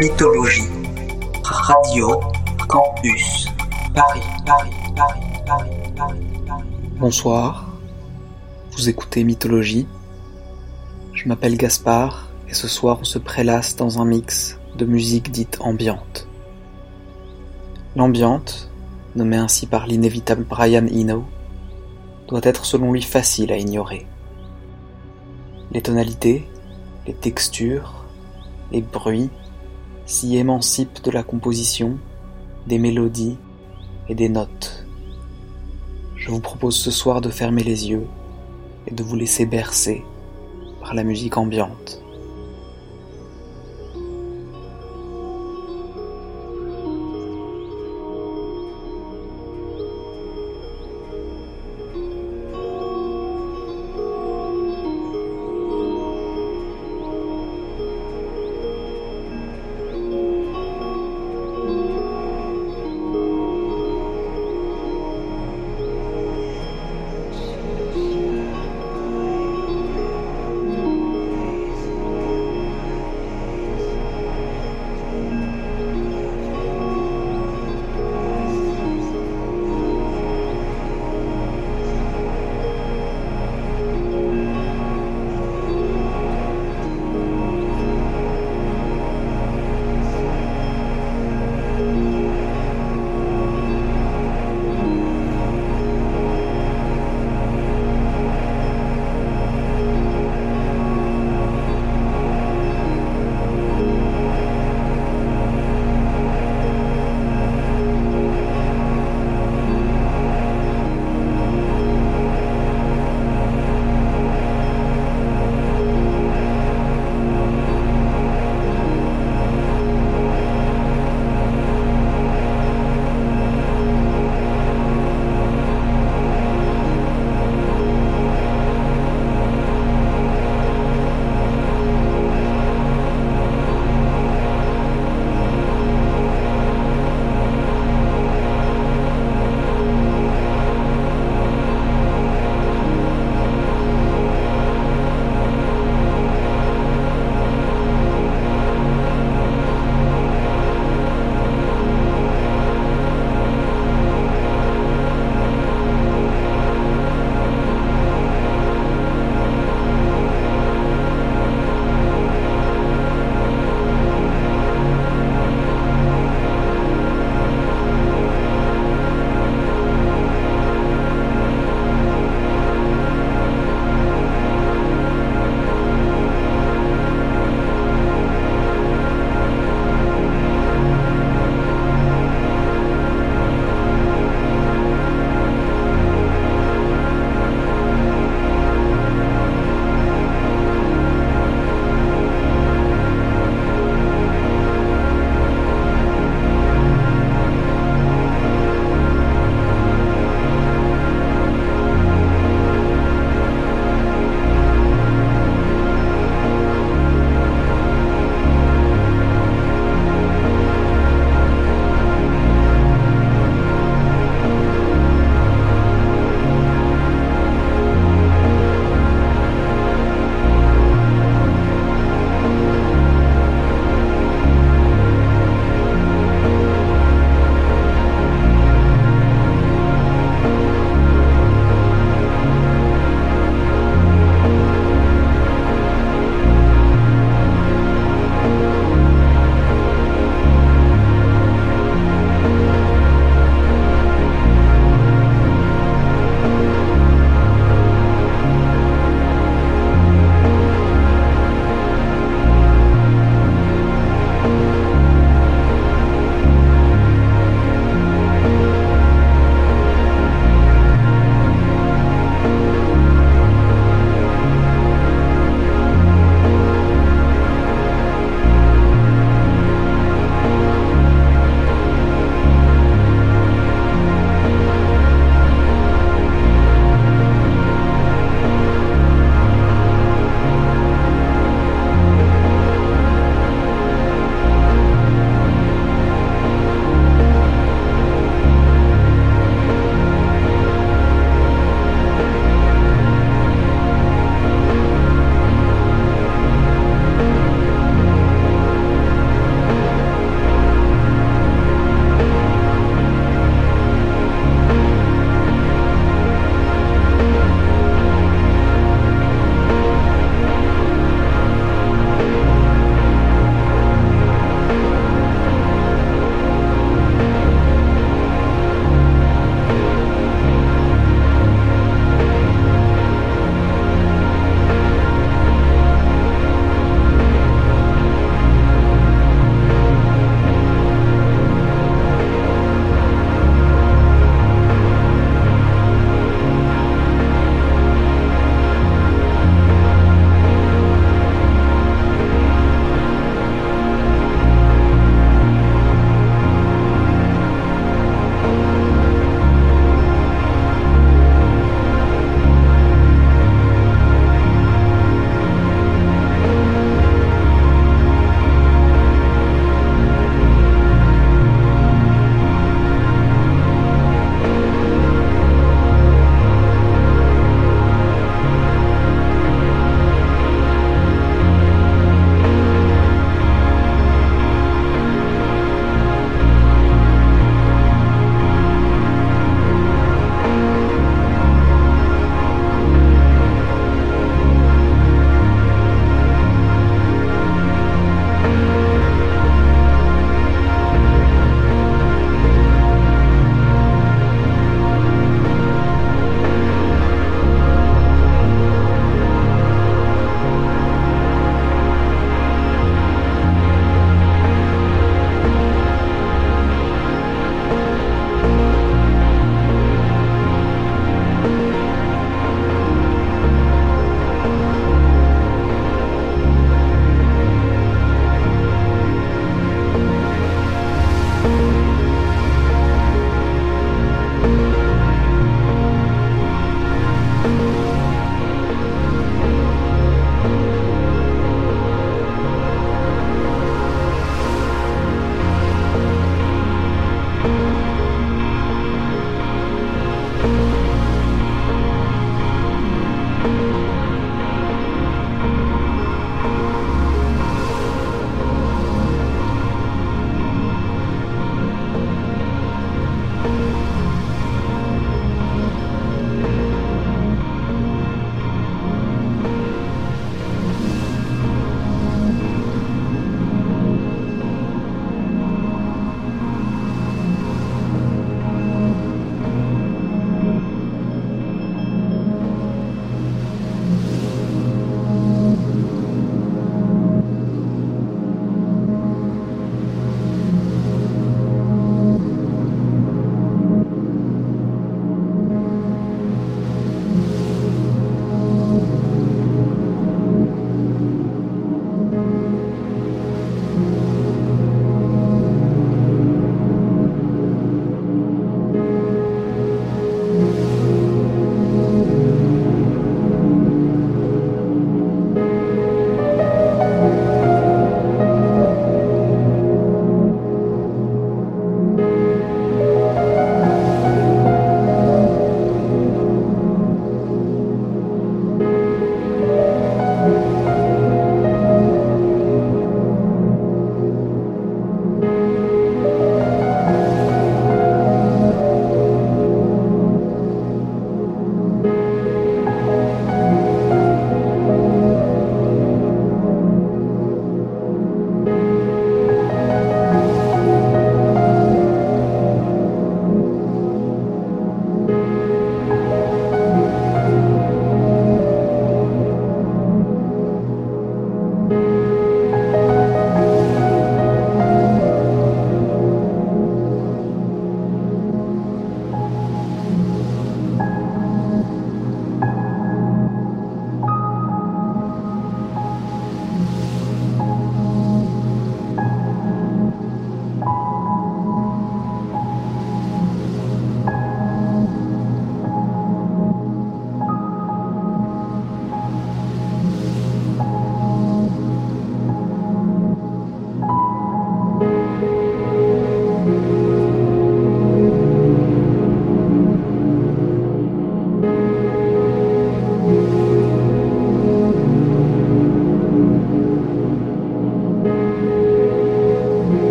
Mythologie. Radio Campus Paris, Paris, Paris, Paris, Paris. Bonsoir, vous écoutez Mythologie. Je m'appelle Gaspard et ce soir on se prélasse dans un mix de musique dite ambiante. L'ambiante, nommée ainsi par l'inévitable Brian Eno, doit être selon lui facile à ignorer. Les tonalités, les textures, les bruits s'y émancipent de la composition, des mélodies et des notes. Je vous propose ce soir de fermer les yeux et de vous laisser bercer par la musique ambiante.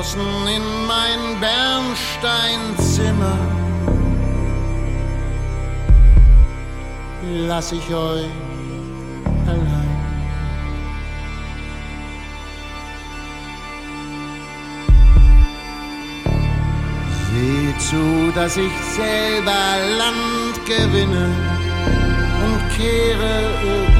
Eingeschlossen in mein Bernsteinzimmer. Lass ich euch allein. Seht zu, dass ich selber Land gewinne und kehre irgendwann